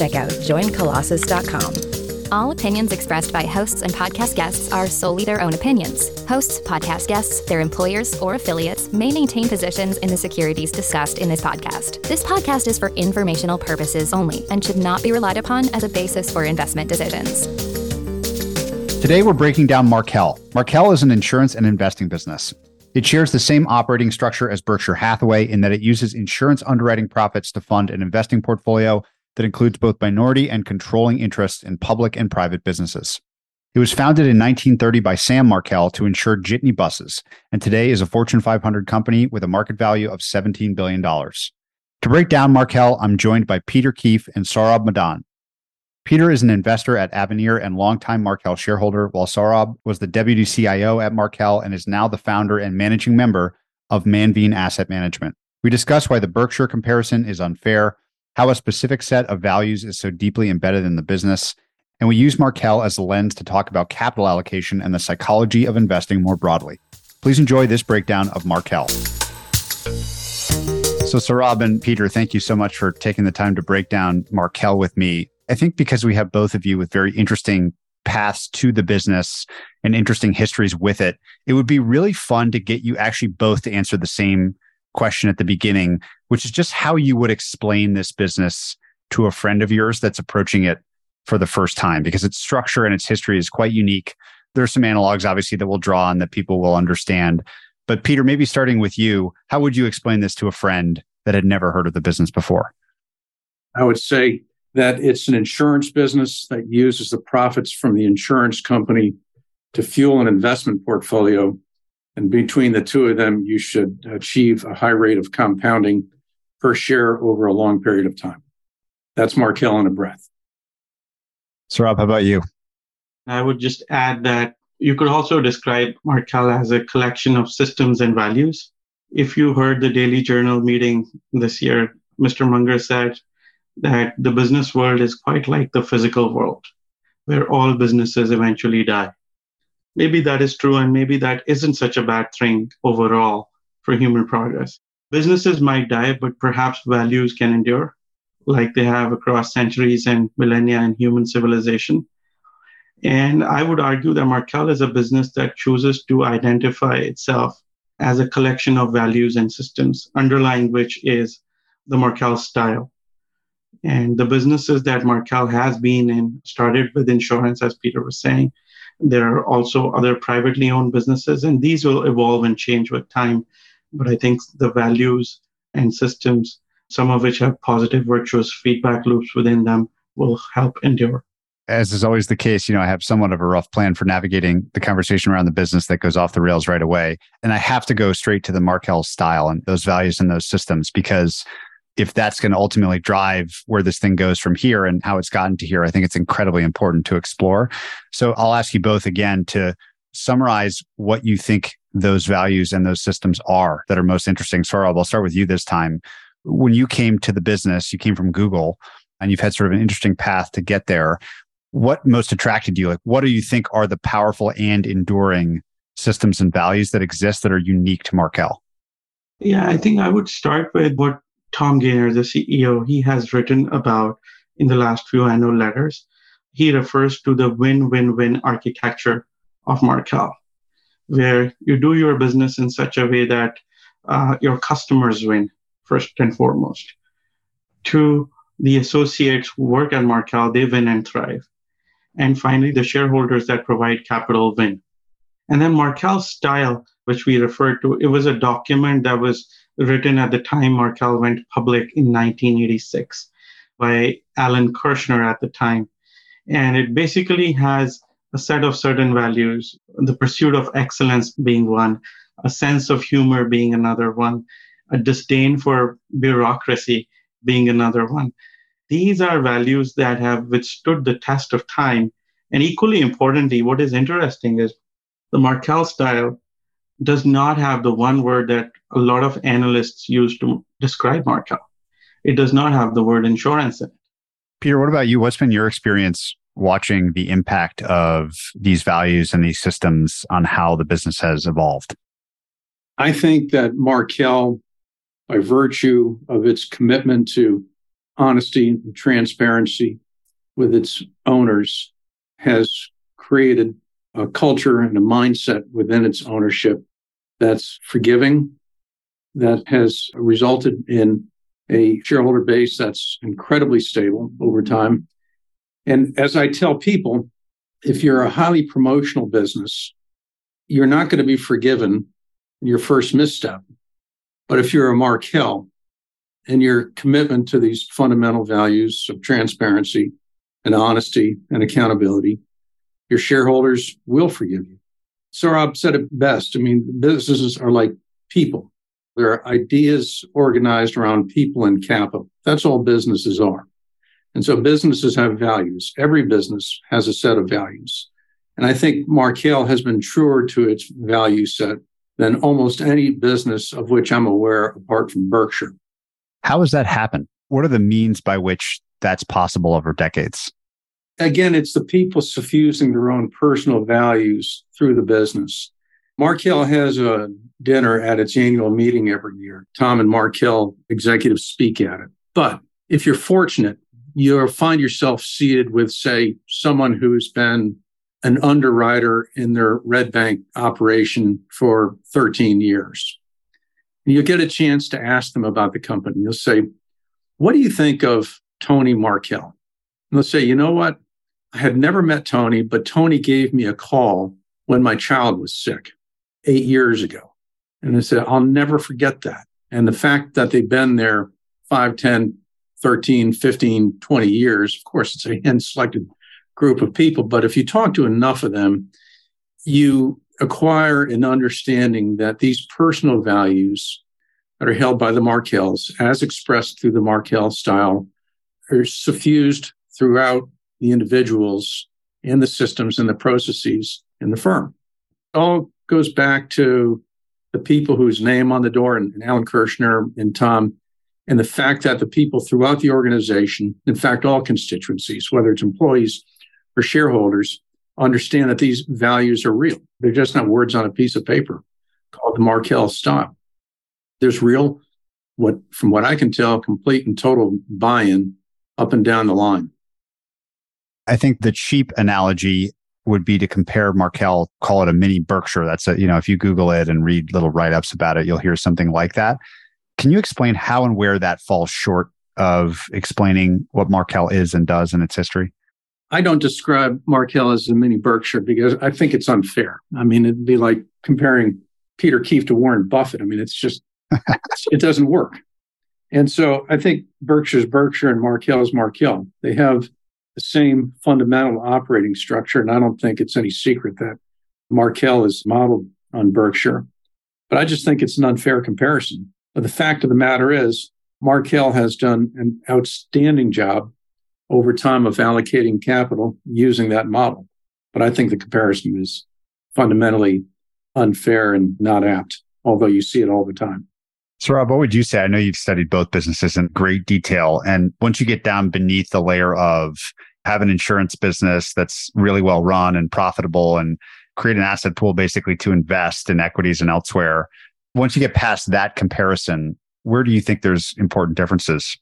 check out joincolossus.com. All opinions expressed by hosts and podcast guests are solely their own opinions. Hosts, podcast guests, their employers, or affiliates may maintain positions in the securities discussed in this podcast. This podcast is for informational purposes only and should not be relied upon as a basis for investment decisions. Today, we're breaking down Markel. Markel is an insurance and investing business. It shares the same operating structure as Berkshire Hathaway in that it uses insurance underwriting profits to fund an investing portfolio that includes both minority and controlling interests in public and private businesses. It was founded in 1930 by Sam Markel to insure jitney buses, and today is a Fortune 500 company with a market value of $17 billion. To break down Markel, I'm joined by Peter Keefe and Saurabh Madaan. Peter is an investor at Avenir and longtime Markel shareholder, while Saurabh was the deputy CIO at Markel and is now the founder and managing member of Manveen Asset Management. We discuss why the Berkshire comparison is unfair, how a specific set of values is so deeply embedded in the business. And we use Markel as a lens to talk about capital allocation and the psychology of investing more broadly. Please enjoy this breakdown of Markel. So, Saurabh and Peter, thank you so much for taking the time to break down Markel with me. I think because we have both of you with very interesting paths to the business and interesting histories with it, it would be really fun to get you actually both to answer the same question at the beginning, which is just how you would explain this business to a friend of yours that's approaching it for the first time, because its structure and its history is quite unique. There's some analogs, obviously, that we'll draw on that people will understand. But Peter, maybe starting with you, how would you explain this to a friend that had never heard of the business before? I would say that it's an insurance business that uses the profits from the insurance company to fuel an investment portfolio and between the two of them, you should achieve a high rate of compounding per share over a long period of time. That's Markel in a breath. Saurabh, how about you? I would just add that you could also describe Markel as a collection of systems and values. If you heard the Daily Journal meeting this year, Mr. Munger said that the business world is quite like the physical world, where all businesses eventually die maybe that is true and maybe that isn't such a bad thing overall for human progress. Businesses might die, but perhaps values can endure, like they have across centuries and millennia in human civilization. And I would argue that Markel is a business that chooses to identify itself as a collection of values and systems, underlying which is the Markel style. And the businesses that Markel has been in started with insurance, as Peter was saying, there are also other privately owned businesses, and these will evolve and change with time. But I think the values and systems, some of which have positive, virtuous feedback loops within them, will help endure. As is always the case, you know, I have somewhat of a rough plan for navigating the conversation around the business that goes off the rails right away. And I have to go straight to the Markel style and those values and those systems because if that's going to ultimately drive where this thing goes from here and how it's gotten to here, I think it's incredibly important to explore. So I'll ask you both again to summarize what you think those values and those systems are that are most interesting. Saurabh, I'll start with you this time. When you came to the business, you came from Google and you've had sort of an interesting path to get there. What most attracted you? Like, what do you think are the powerful and enduring systems and values that exist that are unique to Markel? Yeah, I think I would start with what Tom Gayner, the CEO, he has written about in the last few annual letters. He refers to the win win win architecture of Markel, where you do your business in such a way that uh, your customers win, first and foremost. Two, the associates who work at Markel, they win and thrive. And finally, the shareholders that provide capital win. And then Markel's style, which we referred to, it was a document that was written at the time Markel went public in 1986 by Alan Kirshner at the time. And it basically has a set of certain values, the pursuit of excellence being one, a sense of humor being another one, a disdain for bureaucracy being another one. these are values that have withstood the test of time. And equally importantly, what is interesting is the Markel style does not have the one word that a lot of analysts use to describe Markel. It does not have the word insurance in it. Peter, what about you? What's been your experience watching the impact of these values and these systems on how the business has evolved? I think that Markel, by virtue of its commitment to honesty and transparency with its owners, has created a culture and a mindset within its ownership that's forgiving, that has resulted in a shareholder base that's incredibly stable over time. And as I tell people, if you're a highly promotional business, you're not going to be forgiven in your first misstep. But if you're a Markel and your commitment to these fundamental values of transparency and honesty and accountability, your shareholders will forgive you. Saurabh said it best. I mean, businesses are like people. They're ideas organized around people and capital. That's all businesses are. And so businesses have values. Every business has a set of values. And I think Markel has been truer to its value set than almost any business of which I'm aware apart from Berkshire. How has that happened? What are the means by which that's possible over decades? Again, it's the people suffusing their own personal values through the business. Markel has a dinner at its annual meeting every year. Tom and Markel executives speak at it. But if you're fortunate, you'll find yourself seated with, say, someone who's been an underwriter in their Red Bank operation for 13 years. You'll get a chance to ask them about the company. You'll say, What do you think of Tony Markel? And they'll say, You know what? I had never met Tony, but Tony gave me a call when my child was sick eight years ago. And I said, I'll never forget that. And the fact that they've been there 5, 10, 13, 15, 20 years, of course, it's a hand selected group of people. But if you talk to enough of them, you acquire an understanding that these personal values that are held by the Markels, as expressed through the Markel style, are suffused throughout the individuals and the systems and the processes in the firm. All goes back to the people whose name on the door, and, and Alan Kirshner and Tom, and the fact that the people throughout the organization, in fact, all constituencies, whether it's employees or shareholders, understand that these values are real. They're just not words on a piece of paper called the Markel style. There's real, what from what I can tell, complete and total buy-in up and down the line. I think the cheap analogy would be to compare Markel, call it a mini Berkshire. That's a, you know, if you Google it and read little write ups about it, you'll hear something like that. Can you explain how and where that falls short of explaining what Markel is and does in its history? I don't describe Markel as a mini Berkshire because I think it's unfair. I mean, it'd be like comparing Peter Keefe to Warren Buffett. I mean, it's just, it doesn't work. And so I think Berkshire's Berkshire and Markel's Markel. They have the same fundamental operating structure. And I don't think it's any secret that Markel is modeled on Berkshire. But I just think it's an unfair comparison. But the fact of the matter is, Markel has done an outstanding job over time of allocating capital using that model. But I think the comparison is fundamentally unfair and not apt, although you see it all the time. Saurabh, what would you say? I know you've studied both businesses in great detail. And once you get down beneath the layer of have an insurance business that's really well run and profitable and create an asset pool basically to invest in equities and elsewhere, once you get past that comparison, where do you think there's important differences?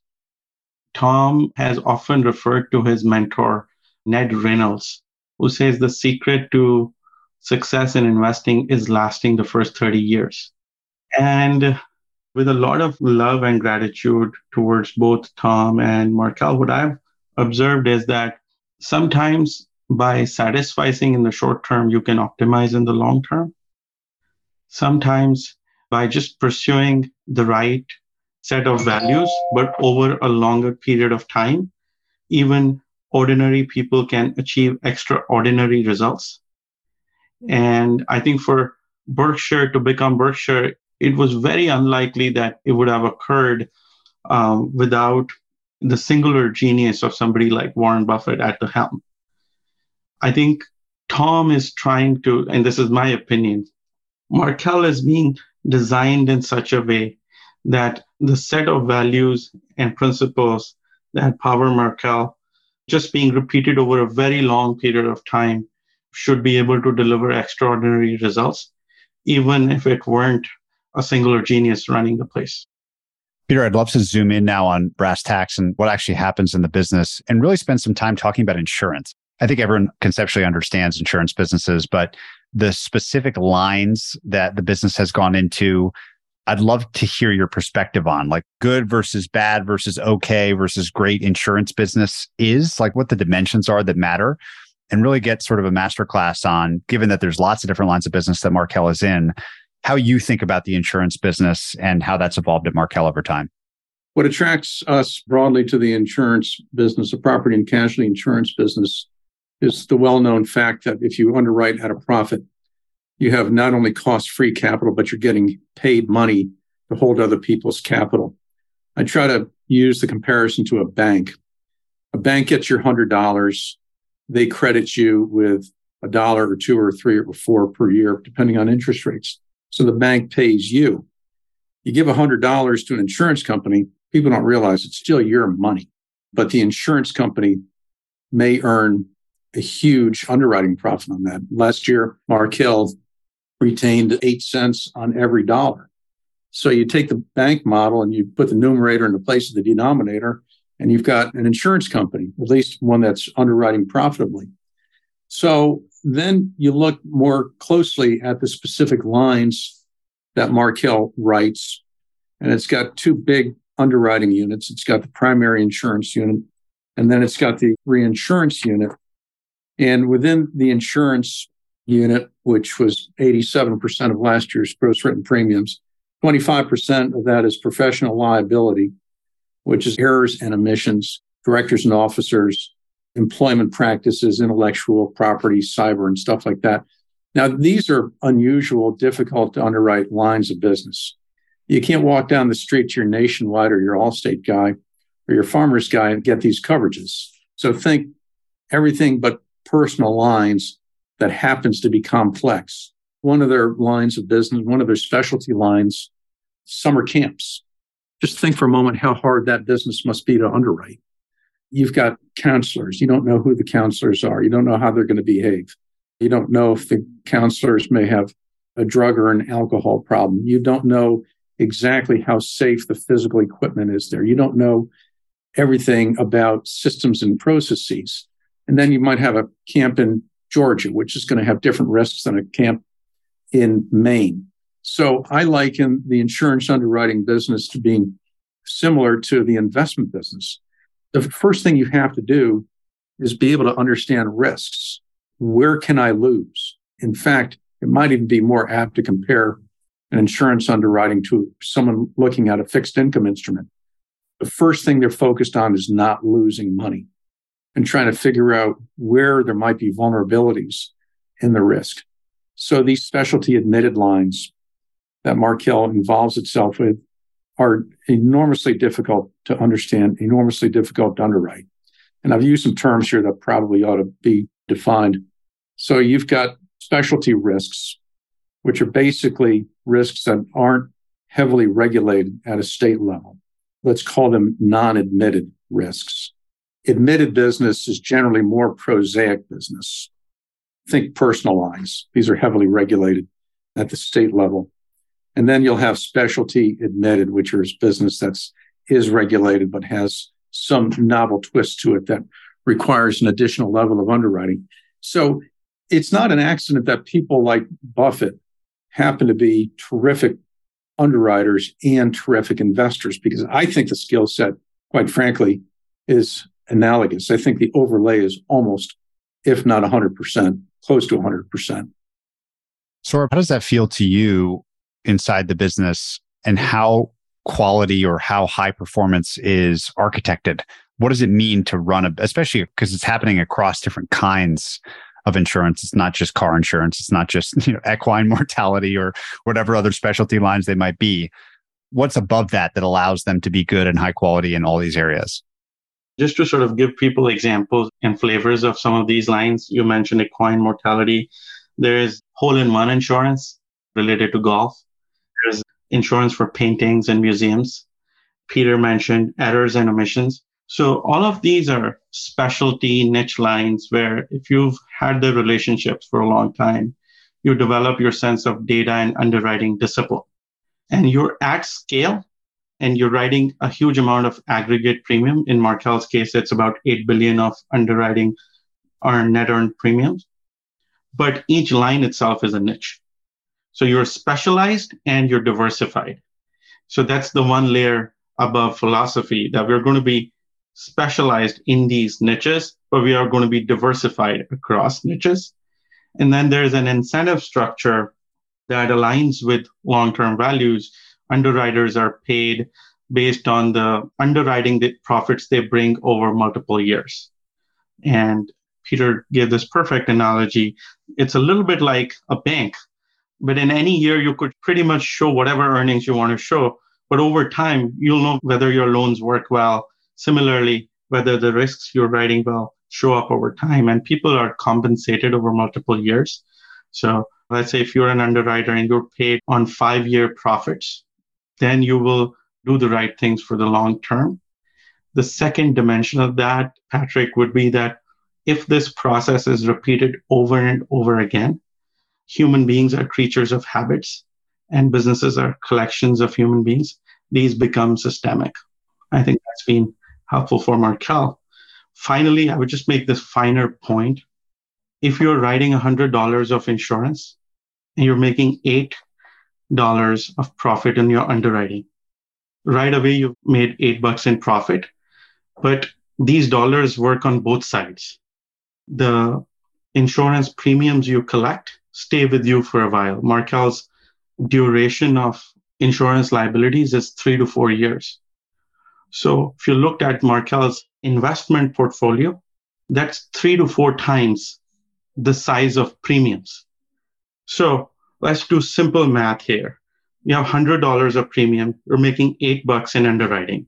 Tom has often referred to his mentor, Ned Reynolds, who says the secret to success in investing is lasting the first 30 years. And with a lot of love and gratitude towards both Tom and Markel, what I've observed is that sometimes by satisficing in the short term, you can optimize in the long term. Sometimes by just pursuing the right set of values, but over a longer period of time, even ordinary people can achieve extraordinary results. And I think for Berkshire to become Berkshire, it was very unlikely that it would have occurred um, without the singular genius of somebody like Warren Buffett at the helm. I think Tom is trying to, and this is my opinion, Markel is being designed in such a way that the set of values and principles that power Markel, just being repeated over a very long period of time, should be able to deliver extraordinary results, even if it weren't a singular genius running the place. Peter, I'd love to zoom in now on brass tacks and what actually happens in the business and really spend some time talking about insurance. I think everyone conceptually understands insurance businesses, but the specific lines that the business has gone into, I'd love to hear your perspective on like good versus bad versus okay versus great insurance business is, like what the dimensions are that matter, and really get sort of a masterclass on, given that there's lots of different lines of business that Markel is in, how you think about the insurance business and how that's evolved at Markel over time. What attracts us broadly to the insurance business, the property and casualty insurance business, is the well known fact that if you underwrite at a profit, you have not only cost free capital, but you're getting paid money to hold other people's capital. I try to use the comparison to a bank. A bank gets your $100, they credit you with a dollar or two or three or four per year, depending on interest rates. So the bank pays you. You give $100 to an insurance company, people don't realize it's still your money, but the insurance company may earn a huge underwriting profit on that. Last year, Markel retained eight cents on every dollar. So you take the bank model and you put the numerator in the place of the denominator, and you've got an insurance company, at least one that's underwriting profitably. So then you look more closely at the specific lines that Markel writes, and it's got two big underwriting units. It's got the primary insurance unit, and then it's got the reinsurance unit. And within the insurance unit, which was 87% of last year's gross written premiums, 25% of that is professional liability, which is errors and omissions, directors and officers, employment practices, intellectual property, cyber, and stuff like that. Now, these are unusual, difficult to underwrite lines of business. You can't walk down the street to your nationwide or your Allstate guy or your farmer's guy and get these coverages. So think everything but personal lines that happens to be complex. One of their lines of business, one of their specialty lines, summer camps. Just think for a moment how hard that business must be to underwrite. You've got counselors. You don't know who the counselors are. You don't know how they're going to behave. You don't know if the counselors may have a drug or an alcohol problem. You don't know exactly how safe the physical equipment is there. You don't know everything about systems and processes. And then you might have a camp in Georgia, which is going to have different risks than a camp in Maine. So I liken the insurance underwriting business to being similar to the investment business. The first thing you have to do is be able to understand risks. Where can I lose? In fact, it might even be more apt to compare an insurance underwriting to someone looking at a fixed income instrument. The first thing they're focused on is not losing money and trying to figure out where there might be vulnerabilities in the risk. So these specialty admitted lines that Markel involves itself with are enormously difficult to understand, enormously difficult to underwrite. And I've used some terms here that probably ought to be defined. So you've got specialty risks, which are basically risks that aren't heavily regulated at a state level. Let's call them non admitted risks. Admitted business is generally more prosaic business. Think personal lines. These are heavily regulated at the state level. And then you'll have specialty admitted, which is business that's is regulated but has some novel twist to it that requires an additional level of underwriting. So it's not an accident that people like Buffett happen to be terrific underwriters and terrific investors because I think the skill set, quite frankly, is analogous. I think the overlay is almost, if not 100%, close to 100%. So, how does that feel to you inside the business and how quality or how high performance is architected? What does it mean to run a, especially because it's happening across different kinds of insurance. It's not just car insurance. It's not just you know, equine mortality or whatever other specialty lines they might be. What's above that that allows them to be good and high quality in all these areas? Just to sort of give people examples and flavors of some of these lines, you mentioned equine mortality. There is hole in one insurance related to golf. There's insurance for paintings and museums. Peter mentioned errors and omissions. So all of these are specialty niche lines where if you've had the relationships for a long time, you develop your sense of data and underwriting discipline. And you're at scale and you're writing a huge amount of aggregate premium. In Markel's case, it's about 8 billion of underwriting or net earned premiums. But each line itself is a niche. So you're specialized and you're diversified. So that's the one layer above philosophy that we're going to be specialized in these niches, but we are going to be diversified across niches. And then there's an incentive structure that aligns with long term values underwriters are paid based on the underwriting the profits they bring over multiple years. And Peter gave this perfect analogy. It's a little bit like a bank, but in any year, you could pretty much show whatever earnings you want to show. But over time, you'll know whether your loans work well. Similarly, whether the risks you're writing will show up over time. And people are compensated over multiple years. So let's say if you're an underwriter and you're paid on five year profits, then you will do the right things for the long term. The second dimension of that, Patrick, would be that if this process is repeated over and over again, human beings are creatures of habits and businesses are collections of human beings. These become systemic. I think that's been helpful for Markel. Finally, I would just make this finer point. If you're writing $100 of insurance and you're making eight dollars of profit in your underwriting. Right away, you've made eight bucks in profit, but these dollars work on both sides. The insurance premiums you collect stay with you for a while. Markel's duration of insurance liabilities is three to four years. So if you looked at Markel's investment portfolio, that's three to four times the size of premiums. So let's do simple math here. You have $100 of premium, you're making eight bucks in underwriting.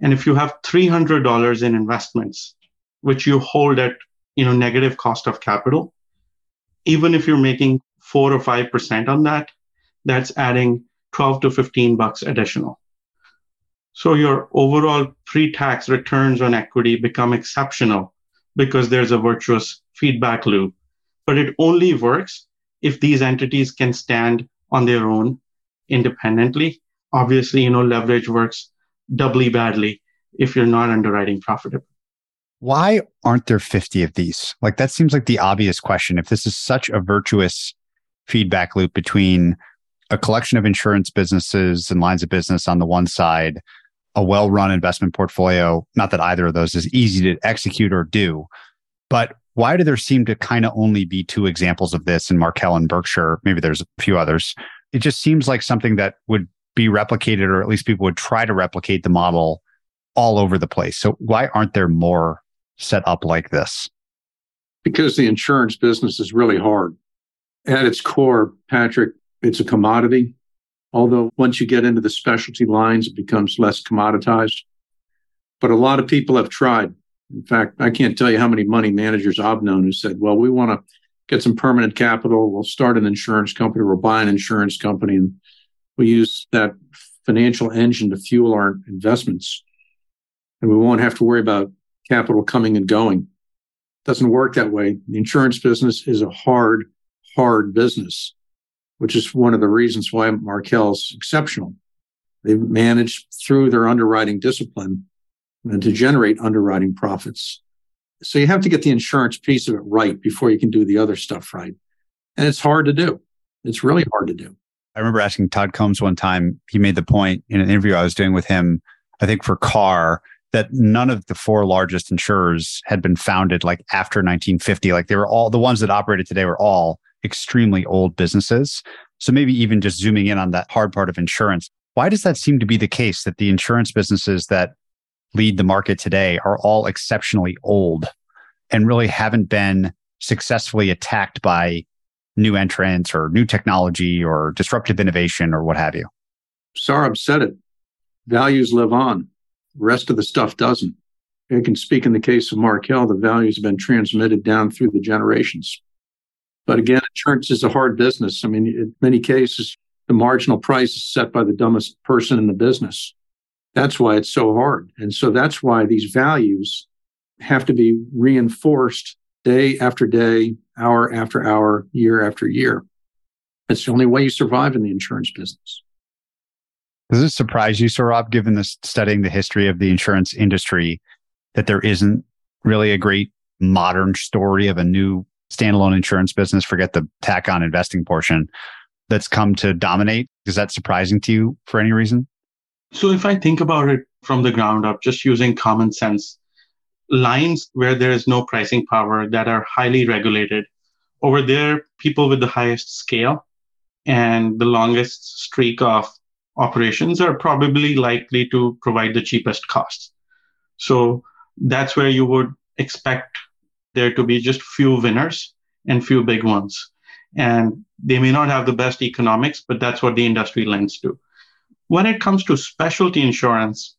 And if you have $300 in investments, which you hold at, you know, negative cost of capital, even if you're making four or 5% on that, that's adding 12 to 15 bucks additional. So your overall pre-tax returns on equity become exceptional because there's a virtuous feedback loop. But it only works if these entities can stand on their own independently. Obviously, you know, leverage works doubly badly if you're not underwriting profitable. Why aren't there 50 of these? Like that seems like the obvious question. If this is such a virtuous feedback loop between a collection of insurance businesses and lines of business on the one side, a well run investment portfolio, not that either of those is easy to execute or do, but why do there seem to kind of only be two examples of this in Markel and Berkshire? Maybe there's a few others. It just seems like something that would be replicated, or at least people would try to replicate the model all over the place. So why aren't there more set up like this? Because the insurance business is really hard. At its core, Patrick, it's a commodity. Although once you get into the specialty lines, it becomes less commoditized. But a lot of people have tried. In fact, I can't tell you how many money managers I've known who said, well, we want to get some permanent capital. We'll start an insurance company. We'll buy an insurance company and we use that financial engine to fuel our investments. And we won't have to worry about capital coming and going. Doesn't work that way. The insurance business is a hard, hard business, which is one of the reasons why Markel's exceptional. They've managed through their underwriting discipline and to generate underwriting profits. So you have to get the insurance piece of it right before you can do the other stuff right. And it's hard to do. It's really hard to do. I remember asking Todd Combs one time, he made the point in an interview I was doing with him, I think for Car, that none of the four largest insurers had been founded like after 1950. Like they were all the ones that operated today were all extremely old businesses. So maybe even just zooming in on that hard part of insurance, why does that seem to be the case that the insurance businesses that lead the market today are all exceptionally old and really haven't been successfully attacked by new entrants or new technology or disruptive innovation or what have you. Saurabh said it. Values live on. Rest of the stuff doesn't. I can speak in the case of Markel, the value has been transmitted down through the generations. But again, insurance is a hard business. I mean, in many cases, the marginal price is set by the dumbest person in the business. That's why it's so hard. And so that's why these values have to be reinforced day after day, hour after hour, year after year. It's the only way you survive in the insurance business. Does it surprise you, Saurabh, given this studying the history of the insurance industry, that there isn't really a great modern story of a new standalone insurance business? Forget the tack on investing portion that's come to dominate. Is that surprising to you for any reason? So, if I think about it from the ground up, just using common sense, lines where there is no pricing power that are highly regulated, over there, people with the highest scale and the longest streak of operations are probably likely to provide the cheapest costs. So that's where you would expect there to be just few winners and few big ones. And they may not have the best economics, but that's what the industry lends to. When it comes to specialty insurance,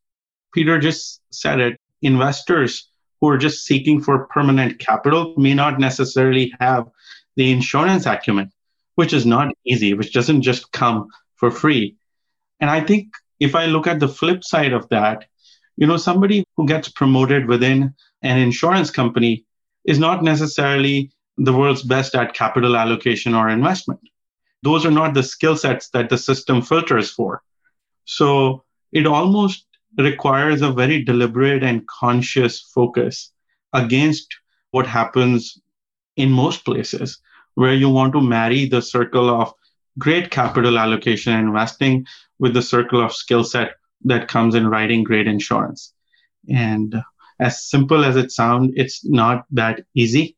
Peter just said it, investors who are just seeking for permanent capital may not necessarily have the insurance acumen, which is not easy, which doesn't just come for free. And I think if I look at the flip side of that, you know, somebody who gets promoted within an insurance company is not necessarily the world's best at capital allocation or investment. Those are not the skill sets that the system filters for. So it almost requires a very deliberate and conscious focus against what happens in most places where you want to marry the circle of great capital allocation and investing with the circle of skill set that comes in writing great insurance. And as simple as it sounds, it's not that easy.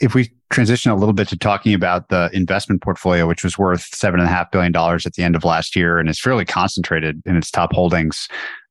If we transition a little bit to talking about the investment portfolio, which was worth seven and a half billion dollars at the end of last year and is fairly concentrated in its top holdings,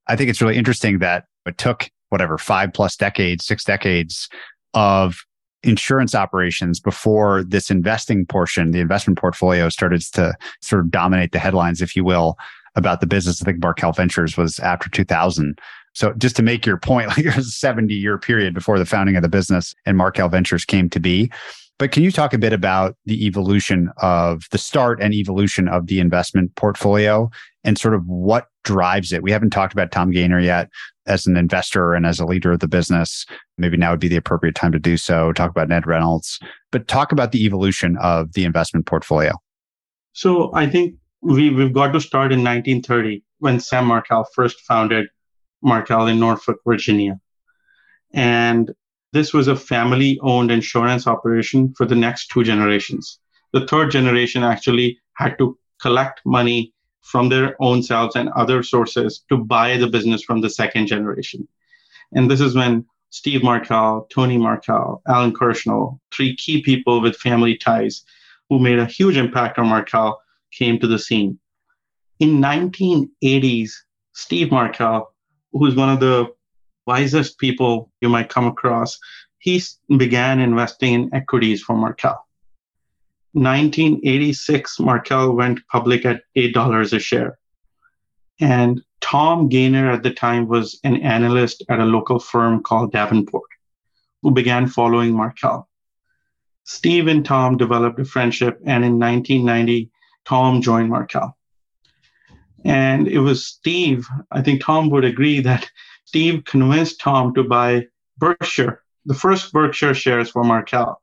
I think it's really interesting that it took whatever five plus decades, six decades of insurance operations before this investing portion, the investment portfolio started to sort of dominate the headlines, if you will, about the business. I think Markel Ventures was after 2000. So just to make your point, like was a 70 year period before the founding of the business and Markel Ventures came to be. But can you talk a bit about the evolution of the start and evolution of the investment portfolio and sort of what drives it? We haven't talked about Tom Gayner yet as an investor and as a leader of the business. Maybe now would be the appropriate time to do so. Talk about Ned Reynolds, but talk about the evolution of the investment portfolio. So I think we, we've got to start in 1930 when Sam Markel first founded Markel in Norfolk, Virginia. And this was a family owned insurance operation for the next two generations. The third generation actually had to collect money from their own selves and other sources to buy the business from the second generation. And this is when Steve Markel, Tony Markel, Alan Kirshner, three key people with family ties who made a huge impact on Markel, came to the scene. In 1980s, Steve Markel, who's one of the wisest people you might come across, he began investing in equities for Markel. 1986, Markel went public at $8 a share. And Tom Gayner at the time was an analyst at a local firm called Davenport, who began following Markel. Steve and Tom developed a friendship, and in 1990, Tom joined Markel. And it was Steve, I think Tom would agree that Steve convinced Tom to buy Berkshire, the first Berkshire shares for Markel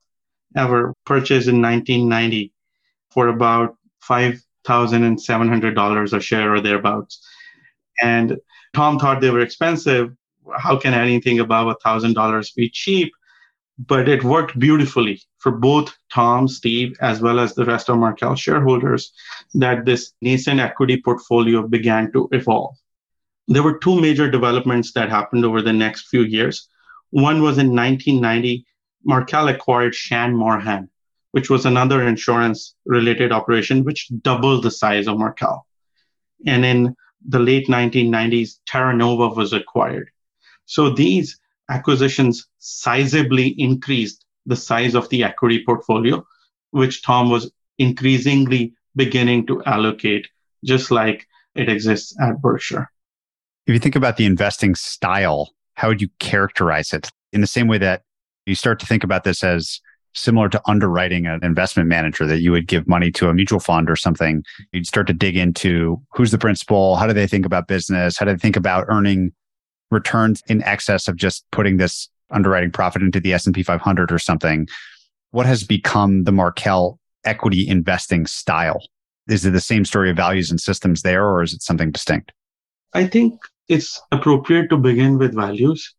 ever purchased in 1990 for about $5,700 a share or thereabouts. And Tom thought they were expensive. How can anything above $1,000 be cheap? But it worked beautifully for both Tom, Steve, as well as the rest of Markel shareholders that this nascent equity portfolio began to evolve. There were two major developments that happened over the next few years. One was in 1990 Markel acquired Shand Morahan, which was another insurance related operation which doubled the size of Markel. And in the late 1990s, Terra Nova was acquired. So these acquisitions sizably increased the size of the equity portfolio, which Tom was increasingly beginning to allocate, just like it exists at Berkshire. If you think about the investing style how would you characterize it in the same way that you start to think about this as similar to underwriting an investment manager that you would give money to a mutual fund or something. You'd start to dig into who's the principal how do they think about business how do they think about earning returns in excess of just putting this underwriting profit into the S&P 500 or something. What has become the Markel equity investing style? Is it the same story of values and systems there or is it something distinct? I think it's appropriate to begin with values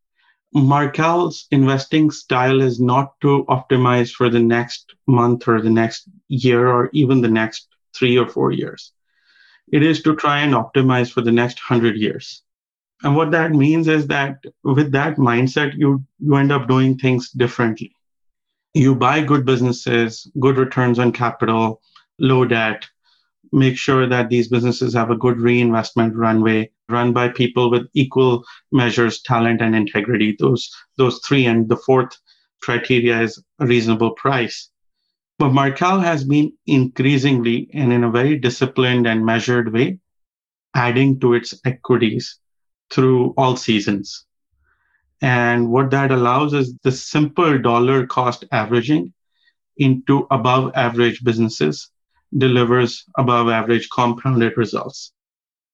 Markel's investing style is not to optimize for the next month or the next year or even the next three or four years. It is to try and optimize for the next hundred years. And what that means is that with that mindset, you, you end up doing things differently. You buy good businesses, good returns on capital, low debt, make sure that these businesses have a good reinvestment runway run by people with equal measures talent and integrity. Those those three and the fourth criteria is a reasonable price. But markel has been increasingly and in a very disciplined and measured way adding to its equities through all seasons. And what that allows is the simple dollar cost averaging into above average businesses delivers above average compounded results.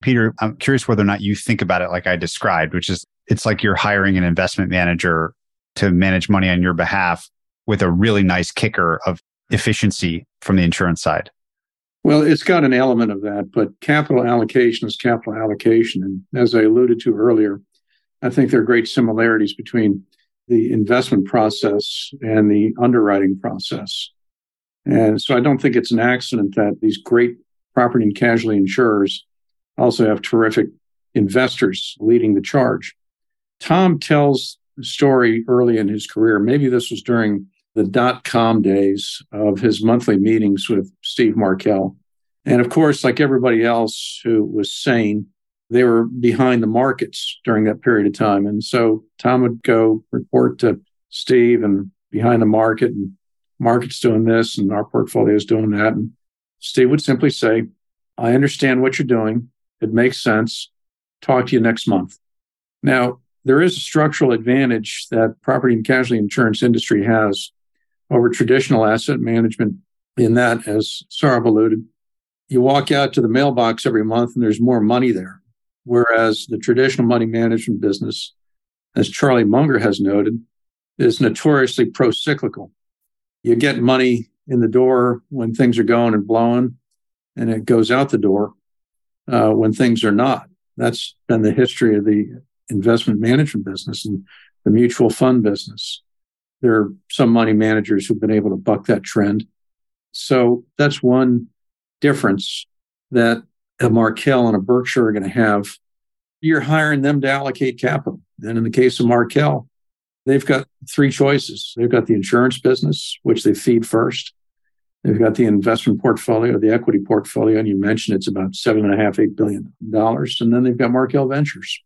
Peter, I'm curious whether or not you think about it like I described, which is it's like you're hiring an investment manager to manage money on your behalf with a really nice kicker of efficiency from the insurance side. Well, it's got an element of that, but capital allocation is capital allocation. And as I alluded to earlier, I think there are great similarities between the investment process and the underwriting process. And so I don't think it's an accident that these great property and casualty insurers also have terrific investors leading the charge. Tom tells the story early in his career. Maybe this was during the dot com days of his monthly meetings with Steve Markel. And of course, like everybody else who was sane, they were behind the markets during that period of time. And so Tom would go report to Steve and behind the market and market's doing this and our portfolio is doing that. And Steve would simply say, I understand what you're doing. It makes sense. Talk to you next month. Now, there is a structural advantage that property and casualty insurance industry has over traditional asset management in that, as Saurabh alluded, you walk out to the mailbox every month and there's more money there. Whereas the traditional money management business, as Charlie Munger has noted, is notoriously pro cyclical you get money in the door when things are going and blowing, and it goes out the door uh, when things are not. That's been the history of the investment management business and the mutual fund business. There are some money managers who've been able to buck that trend. So that's one difference that a Markel and a Berkshire are going to have. You're hiring them to allocate capital. And in the case of Markel, they've got three choices. They've got the insurance business, which they feed first. They've got the investment portfolio, the equity portfolio, and you mentioned it's about seven and a half, eight billion dollars. And then they've got Markel Ventures.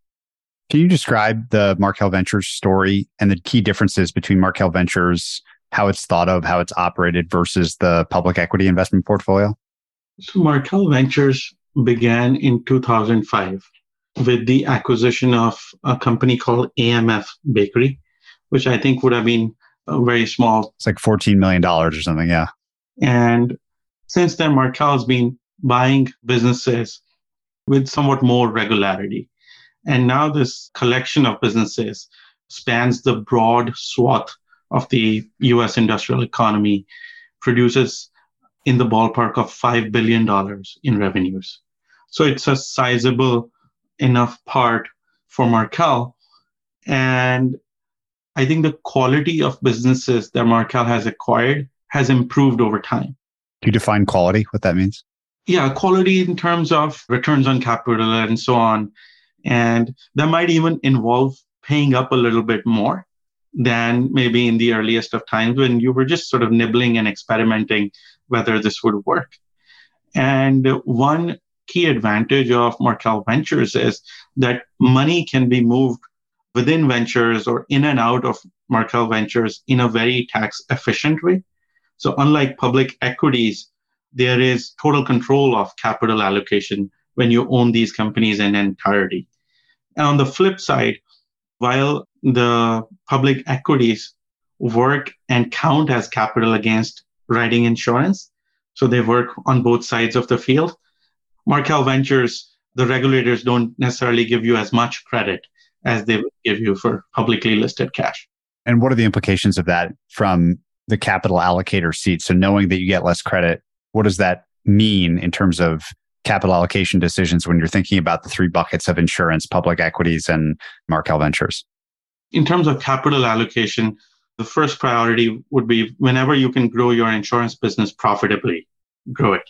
Can you describe the Markel Ventures story and the key differences between Markel Ventures, how it's thought of, how it's operated versus the public equity investment portfolio? So Markel Ventures began in 2005 with the acquisition of a company called AMF Bakery which I think would have been very small. It's like $14 million or something. Yeah. And since then, Markel has been buying businesses with somewhat more regularity. And now this collection of businesses spans the broad swath of the US industrial economy, produces in the ballpark of $5 billion in revenues. So it's a sizable enough part for Markel. And I think the quality of businesses that Markel has acquired has improved over time. Do you define quality, what that means? Yeah, quality in terms of returns on capital and so on. And that might even involve paying up a little bit more than maybe in the earliest of times when you were just sort of nibbling and experimenting whether this would work. And one key advantage of Markel Ventures is that money can be moved within ventures or in and out of Markel Ventures in a very tax efficient way. So, unlike public equities, there is total control of capital allocation when you own these companies in entirety. And on the flip side, while the public equities work and count as capital against writing insurance, so they work on both sides of the field. Markel Ventures, the regulators don't necessarily give you as much credit as they would give you for publicly listed cash. And what are the implications of that from the capital allocator seat? So knowing that you get less credit, what does that mean in terms of capital allocation decisions when you're thinking about the three buckets of insurance, public equities, and Markel Ventures? In terms of capital allocation, the first priority would be whenever you can grow your insurance business profitably, grow it.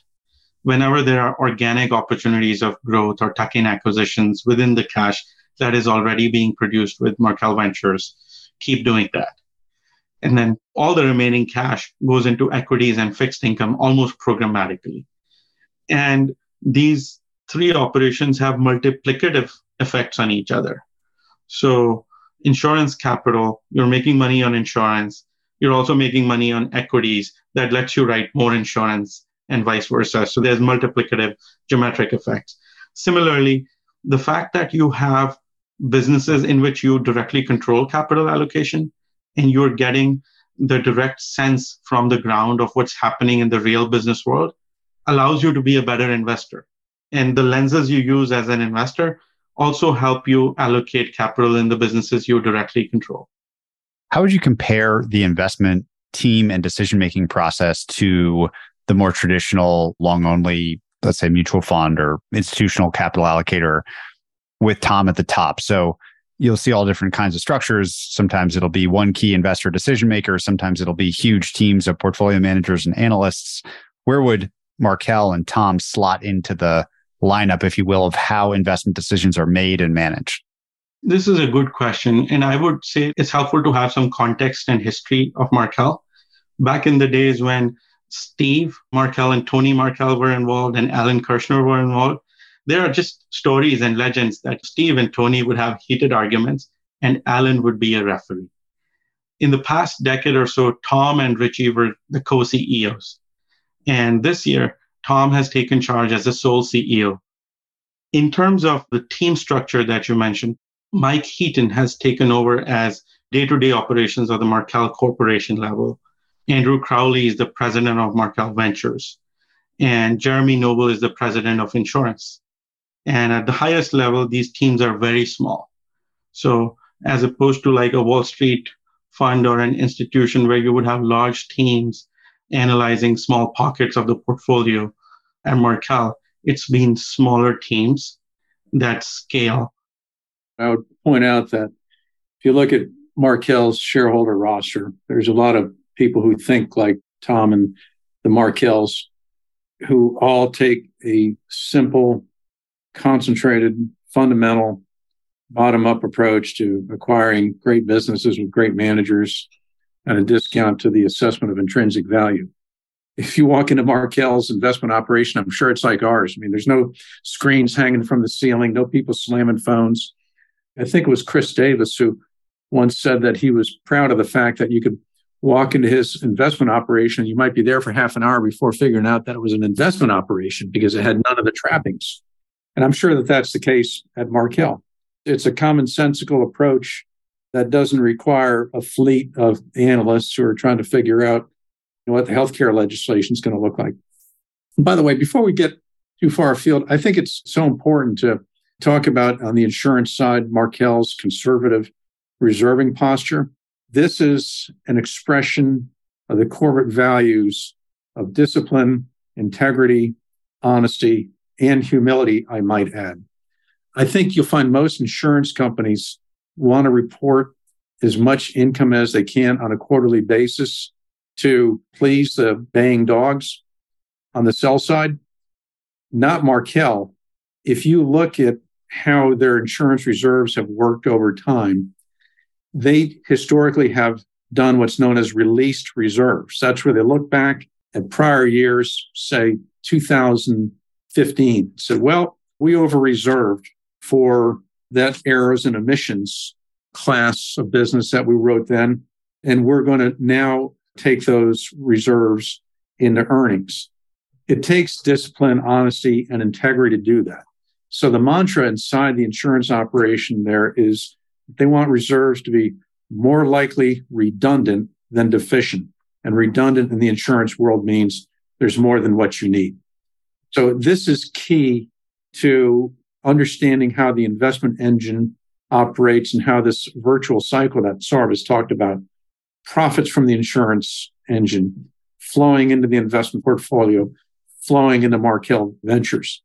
Whenever there are organic opportunities of growth or tuck-in acquisitions within the cash that is already being produced with Markel Ventures, keep doing that. And then all the remaining cash goes into equities and fixed income almost programmatically. And these three operations have multiplicative effects on each other. So, insurance capital, you're making money on insurance. You're also making money on equities that lets you write more insurance and vice versa. So, there's multiplicative geometric effects. Similarly, the fact that you have businesses in which you directly control capital allocation and you're getting the direct sense from the ground of what's happening in the real business world allows you to be a better investor. And the lenses you use as an investor also help you allocate capital in the businesses you directly control. How would you compare the investment team and decision making process to the more traditional long only, let's say mutual fund or institutional capital allocator with Tom at the top? So you'll see all different kinds of structures. Sometimes it'll be one key investor decision maker. Sometimes it'll be huge teams of portfolio managers and analysts. Where would Markel and Tom slot into the lineup, if you will, of how investment decisions are made and managed? This is a good question. And I would say it's helpful to have some context and history of Markel. Back in the days when Steve Markel and Tony Markel were involved and Alan Kirshner were involved, there are just stories and legends that Steve and Tony would have heated arguments and Alan would be a referee. In the past decade or so, Tom and Richie were the co CEOs. And this year, Tom has taken charge as the sole CEO. In terms of the team structure that you mentioned, Mike Heaton has taken over as day to day operations of the Markel Corporation level. Andrew Crowley is the president of Markel Ventures. And Jeremy Noble is the president of insurance. And at the highest level, these teams are very small. So, as opposed to like a Wall Street fund or an institution where you would have large teams analyzing small pockets of the portfolio at Markel, it's been smaller teams that scale. I would point out that if you look at Markel's shareholder roster, there's a lot of people who think like Tom and the Markels who all take a simple, concentrated, fundamental, bottom up approach to acquiring great businesses with great managers at a discount to the assessment of intrinsic value. If you walk into Markel's investment operation, I'm sure it's like ours. I mean, there's no screens hanging from the ceiling, no people slamming phones. I think it was Chris Davis who once said that he was proud of the fact that you could walk into his investment operation. You might be there for half an hour before figuring out that it was an investment operation because it had none of the trappings. And I'm sure that that's the case at Markel. It's a commonsensical approach that doesn't require a fleet of analysts who are trying to figure out you know, what the healthcare legislation is going to look like. And by the way, before we get too far afield, I think it's so important to talk about on the insurance side, Markel's conservative reserving posture. This is an expression of the corporate values of discipline, integrity, honesty, and humility, I might add. I think you'll find most insurance companies want to report as much income as they can on a quarterly basis to please the baying dogs on the sell side. Not Markel. If you look at how their insurance reserves have worked over time, they historically have done what's known as released reserves. That's where they look back at prior years, say 2015, said, well, we over reserved for that errors and omissions class of business that we wrote then. And we're going to now take those reserves into earnings. It takes discipline, honesty, and integrity to do that. So the mantra inside the insurance operation there is They want reserves to be more likely redundant than deficient. And redundant in the insurance world means there's more than what you need. So this is key to understanding how the investment engine operates and how this virtual cycle that Saurabh has talked about profits from the insurance engine flowing into the investment portfolio, flowing into Markel Ventures.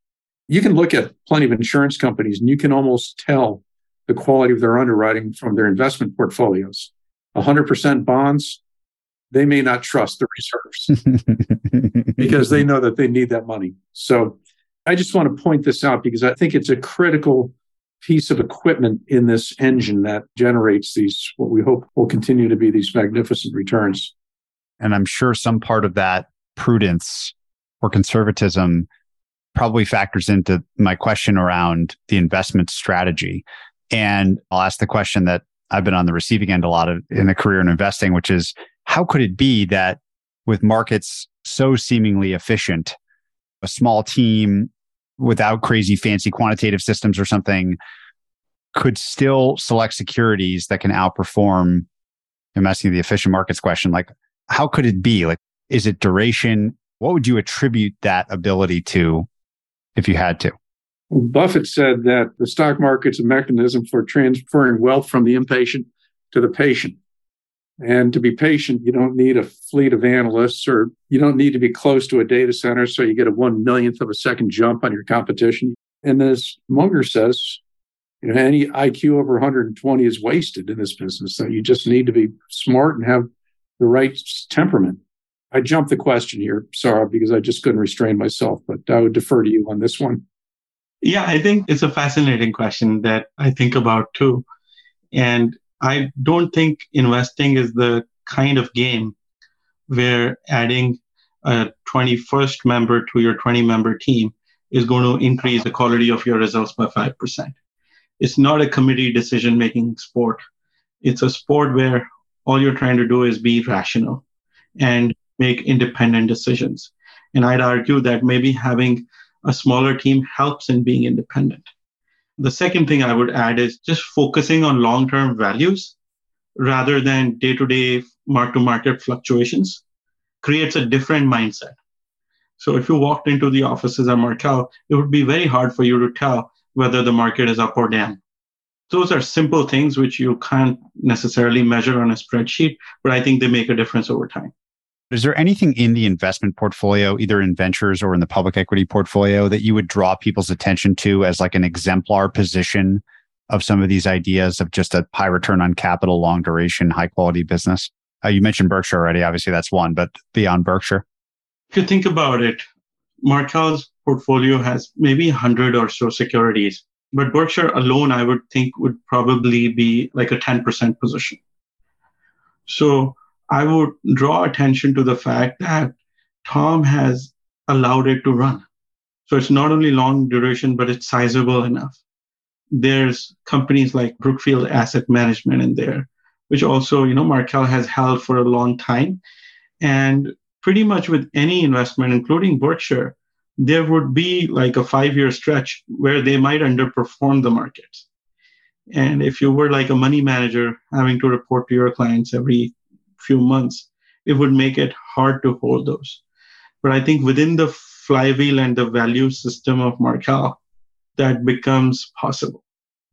You can look at plenty of insurance companies and you can almost tell the quality of their underwriting from their investment portfolios. 100% bonds, they may not trust the reserves because they know that they need that money. So I just want to point this out because I think it's a critical piece of equipment in this engine that generates these, what we hope will continue to be these magnificent returns. And I'm sure some part of that prudence or conservatism probably factors into my question around the investment strategy. And I'll ask the question that I've been on the receiving end a lot of in a career in investing, which is how could it be that with markets so seemingly efficient, a small team without crazy fancy quantitative systems or something could still select securities that can outperform I'm asking the efficient markets question. Like, how could it be? Like, is it duration? What would you attribute that ability to if you had to? Buffett said that the stock market's a mechanism for transferring wealth from the impatient to the patient. And to be patient, you don't need a fleet of analysts or you don't need to be close to a data center so you get a one millionth of a second jump on your competition. And as Munger says, you know, any IQ over 120 is wasted in this business. So you just need to be smart and have the right temperament. I jumped the question here, sorry, because I just couldn't restrain myself, but I would defer to you on this one. Yeah, I think it's a fascinating question that I think about too. And I don't think investing is the kind of game where adding a 21st member to your 20 member team is going to increase the quality of your results by 5%. It's not a committee decision making sport. It's a sport where all you're trying to do is be rational and make independent decisions. And I'd argue that maybe having a smaller team helps in being independent. The second thing I would add is just focusing on long term values rather than day to day mark to market fluctuations creates a different mindset. So if you walked into the offices at Markel, it would be very hard for you to tell whether the market is up or down. Those are simple things which you can't necessarily measure on a spreadsheet, but I think they make a difference over time. Is there anything in the investment portfolio, either in ventures or in the public equity portfolio, that you would draw people's attention to as like an exemplar position of some of these ideas of just a high return on capital, long duration, high quality business? Uh, you mentioned Berkshire already. Obviously, that's one, but beyond Berkshire. If you think about it, Markel's portfolio has maybe 100 or so securities, but Berkshire alone, I would think, would probably be like a 10% position. So I would draw attention to the fact that Tom has allowed it to run. So it's not only long duration, but it's sizable enough. There's companies like Brookfield Asset Management in there, which also, you know, Markel has held for a long time. And pretty much with any investment, including Berkshire, there would be like a five year stretch where they might underperform the markets. And if you were like a money manager having to report to your clients every few months, it would make it hard to hold those. But I think within the flywheel and the value system of Markel, that becomes possible.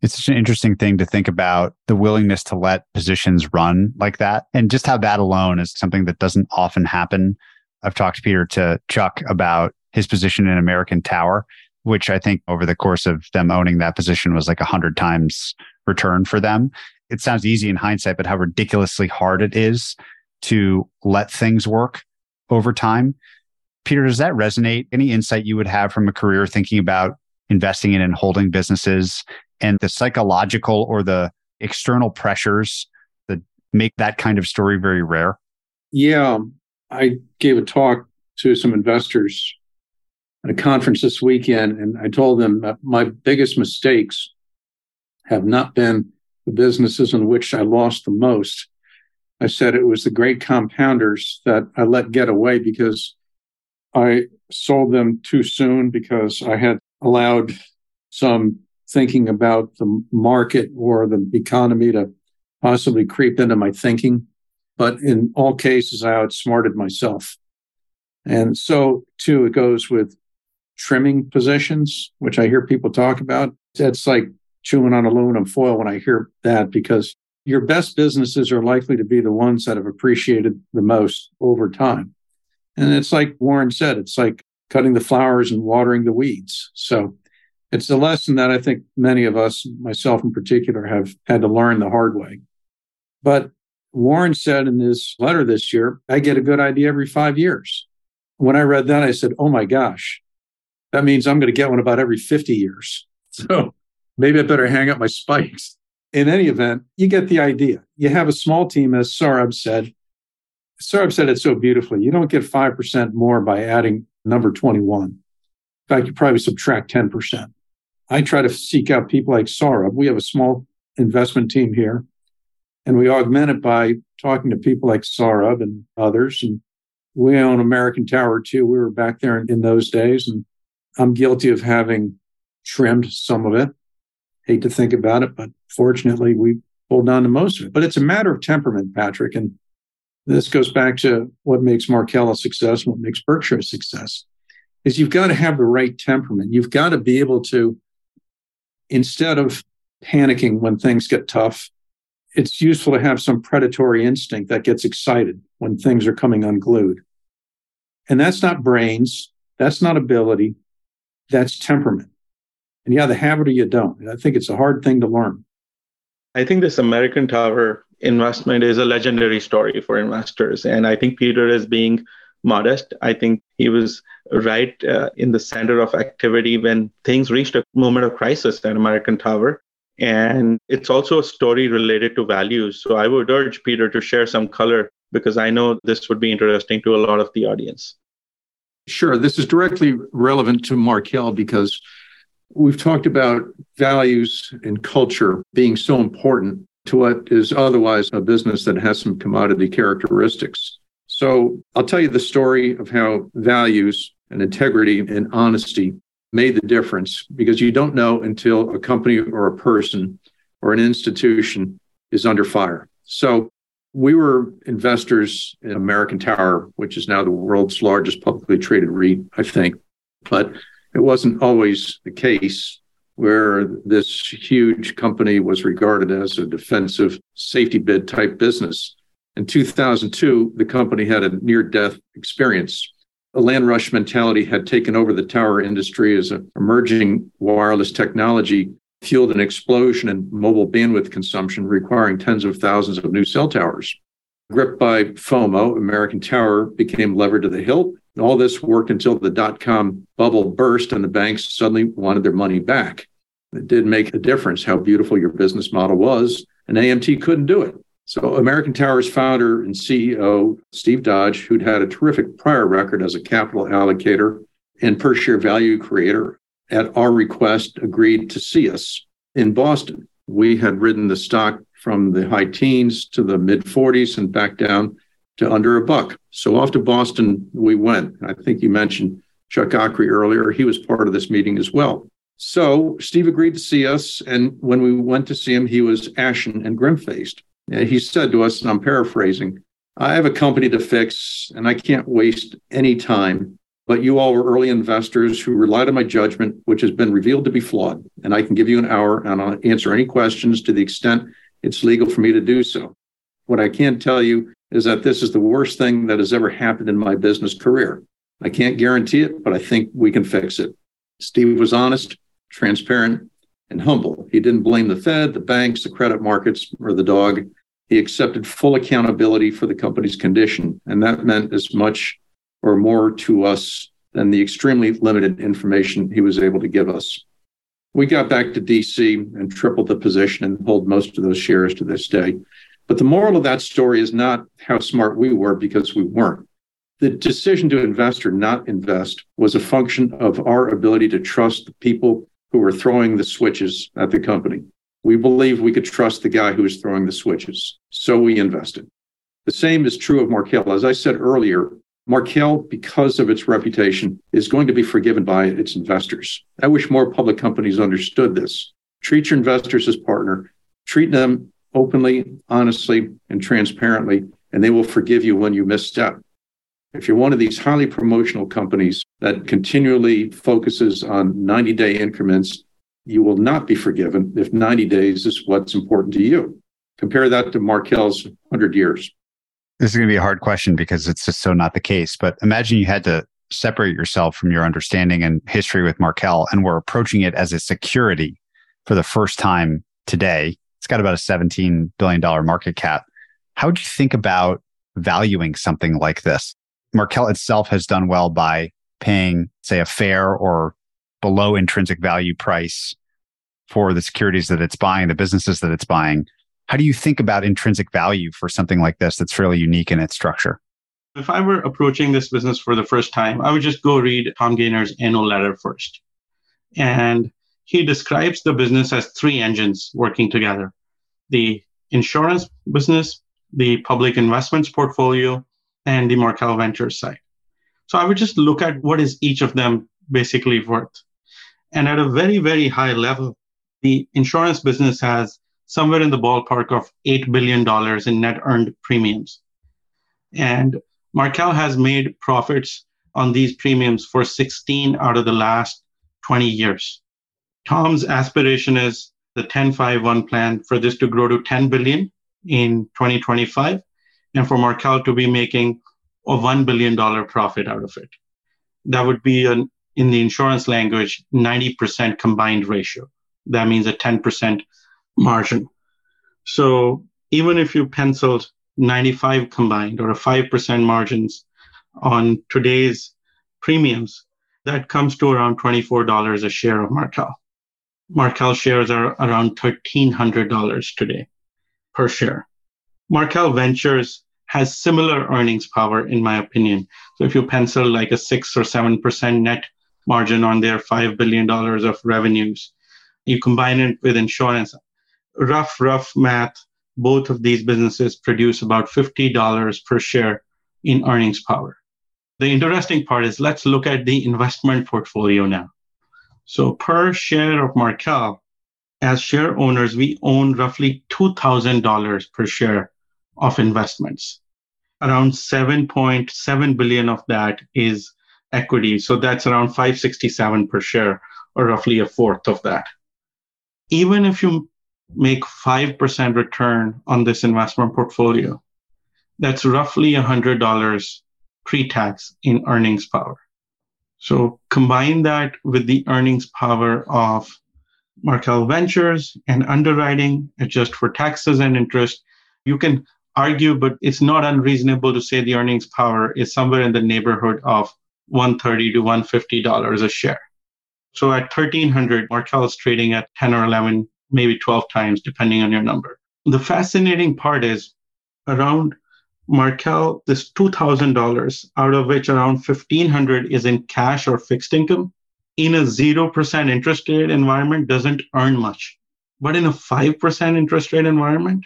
It's such an interesting thing to think about the willingness to let positions run like that. And just how that alone is something that doesn't often happen. I've talked to Peter to Chuck about his position in American Tower, which I think over the course of them owning that position was like a hundred times return for them it sounds easy in hindsight, but how ridiculously hard it is to let things work over time. Peter, does that resonate? Any insight you would have from a career thinking about investing in and holding businesses and the psychological or the external pressures that make that kind of story very rare? Yeah, I gave a talk to some investors at a conference this weekend, and I told them my biggest mistakes have not been the businesses in which I lost the most. I said it was the great compounders that I let get away because I sold them too soon because I had allowed some thinking about the market or the economy to possibly creep into my thinking. But in all cases, I outsmarted myself. And so, too, it goes with trimming positions, which I hear people talk about. It's like chewing on aluminum foil when I hear that because your best businesses are likely to be the ones that have appreciated the most over time. And it's like Warren said, it's like cutting the flowers and watering the weeds. So it's a lesson that I think many of us, myself in particular, have had to learn the hard way. But Warren said in his letter this year, I get a good idea every five years. When I read that, I said, oh my gosh, that means I'm going to get one about every 50 years. So maybe I better hang up my spikes. In any event, you get the idea. You have a small team, as Saurabh said. Saurabh said it so beautifully. You don't get 5% more by adding number 21. In fact, you probably subtract 10%. I try to seek out people like Saurabh. We have a small investment team here, and we augment it by talking to people like Saurabh and others. And we own American Tower too. We were back there in, in those days, and I'm guilty of having trimmed some of it. Hate to think about it, but fortunately, we hold on to most of it. But it's a matter of temperament, Patrick. And this goes back to what makes Markel a success, what makes Berkshire a success, is you've got to have the right temperament. You've got to be able to instead of panicking when things get tough, it's useful to have some predatory instinct that gets excited when things are coming unglued. And that's not brains, that's not ability, that's temperament. And you either have it or you don't. And I think it's a hard thing to learn. I think this American Tower investment is a legendary story for investors. And I think Peter is being modest. I think he was right uh, in the center of activity when things reached a moment of crisis at American Tower. And it's also a story related to values. So I would urge Peter to share some color because I know this would be interesting to a lot of the audience. Sure. This is directly relevant to Markel because we've talked about values and culture being so important to what is otherwise a business that has some commodity characteristics. So I'll tell you the story of how values and integrity and honesty made the difference because you don't know until a company or a person or an institution is under fire. So we were investors in American Tower, which is now the world's largest publicly traded REIT, I think. But it wasn't always the case where this huge company was regarded as a defensive safety bid type business. In 2002, the company had a near death experience. A land rush mentality had taken over the tower industry as an emerging wireless technology fueled an explosion in mobile bandwidth consumption, requiring tens of thousands of new cell towers. Gripped by FOMO, American Tower became levered to the hilt. All this worked until the dot com bubble burst and the banks suddenly wanted their money back. It did make a difference how beautiful your business model was, and AMT couldn't do it. So, American Tower's founder and CEO, Steve Dodge, who'd had a terrific prior record as a capital allocator and per share value creator, at our request, agreed to see us in Boston. We had ridden the stock from the high teens to the mid 40s and back down to under a buck. So, off to Boston we went. I think you mentioned Chuck Akre earlier. He was part of this meeting as well. So, Steve agreed to see us. And when we went to see him, he was ashen and grim faced. And he said to us, and I'm paraphrasing, I have a company to fix and I can't waste any time. But you all were early investors who relied on my judgment, which has been revealed to be flawed. And I can give you an hour and I'll answer any questions to the extent it's legal for me to do so. What I can tell you is that this is the worst thing that has ever happened in my business career. I can't guarantee it, but I think we can fix it. Steve was honest, transparent, and humble. He didn't blame the Fed, the banks, the credit markets, or the dog. He accepted full accountability for the company's condition. And that meant as much or more to us than the extremely limited information he was able to give us. We got back to DC and tripled the position and hold most of those shares to this day. But the moral of that story is not how smart we were because we weren't. The decision to invest or not invest was a function of our ability to trust the people who were throwing the switches at the company. We believed we could trust the guy who was throwing the switches. So we invested. The same is true of Markel. As I said earlier, Markel, because of its reputation, is going to be forgiven by its investors. I wish more public companies understood this. Treat your investors as partner. Treat them openly, honestly, and transparently, and they will forgive you when you misstep. If you're one of these highly promotional companies that continually focuses on 90 day increments, you will not be forgiven if 90 days is what's important to you. Compare that to Markel's 100 years. This is going to be a hard question because it's just so not the case. But imagine you had to separate yourself from your understanding and history with Markel and we're approaching it as a security for the first time today. It's got about a $17 billion market cap. How would you think about valuing something like this? Markel itself has done well by paying, say, a fair or below intrinsic value price for the securities that it's buying, the businesses that it's buying. How do you think about intrinsic value for something like this that's fairly unique in its structure? If I were approaching this business for the first time, I would just go read Tom Gayner's annual letter first. And he describes the business as three engines working together the insurance business, the public investments portfolio, and the Markel Ventures side. So I would just look at what is each of them basically worth. And at a very, very high level, the insurance business has somewhere in the ballpark of $8 billion in net earned premiums. And Markel has made profits on these premiums for 16 out of the last 20 years. Tom's aspiration is the 1051 plan for this to grow to 10 billion in 2025 and for Markel to be making a $1 billion profit out of it. That would be an, in the insurance language, 90% combined ratio. That means a 10% margin. So even if you penciled 95 combined or a 5% margins on today's premiums, that comes to around $24 a share of Markel. Markel shares are around $1,300 today per share. Markel Ventures has similar earnings power, in my opinion. So if you pencil like a six or 7% net margin on their $5 billion of revenues, you combine it with insurance, rough, rough math, both of these businesses produce about $50 per share in earnings power. The interesting part is let's look at the investment portfolio now. So per share of Markel, as share owners, we own roughly $2,000 per share of investments. Around 7.7 billion of that is equity. So that's around 567 per share, or roughly a fourth of that. Even if you make 5% return on this investment portfolio, that's roughly $100 pre tax in earnings power. So combine that with the earnings power of Markel Ventures and underwriting, adjust for taxes and interest. You can argue, but it's not unreasonable to say the earnings power is somewhere in the neighborhood of 130 to 150 dollars a share. So at 1300, Markel is trading at 10 or 11, maybe 12 times, depending on your number. The fascinating part is around Markel, this $2,000, out of which around 1500 is in cash or fixed income, in a 0% interest rate environment doesn't earn much. But in a 5% interest rate environment,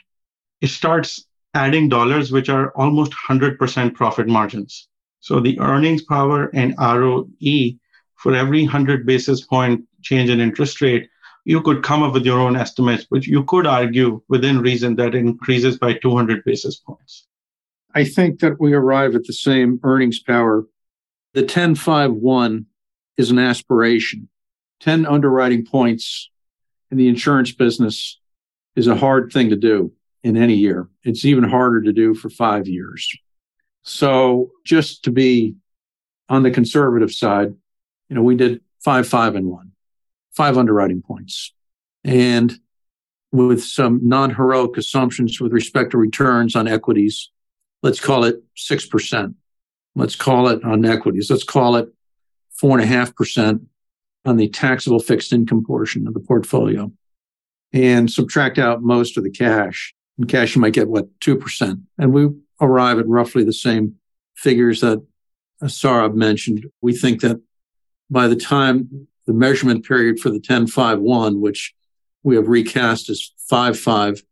it starts adding dollars, which are almost 100% profit margins. So the earnings power and ROE for every 100 basis point change in interest rate, you could come up with your own estimates, but you could argue within reason that it increases by 200 basis points. I think that we arrive at the same earnings power. The 1051 is an aspiration. 10 underwriting points in the insurance business is a hard thing to do in any year. It's even harder to do for five years. So just to be on the conservative side, you know, we did five, five and one, five underwriting points. And with some non heroic assumptions with respect to returns on equities, let's call it 6%. Let's call it on equities. Let's call it 4.5% on the taxable fixed income portion of the portfolio and subtract out most of the cash. In cash, you might get what, 2%. And we arrive at roughly the same figures that Saurabh mentioned. We think that by the time the measurement period for the 1051, which we have recast as 55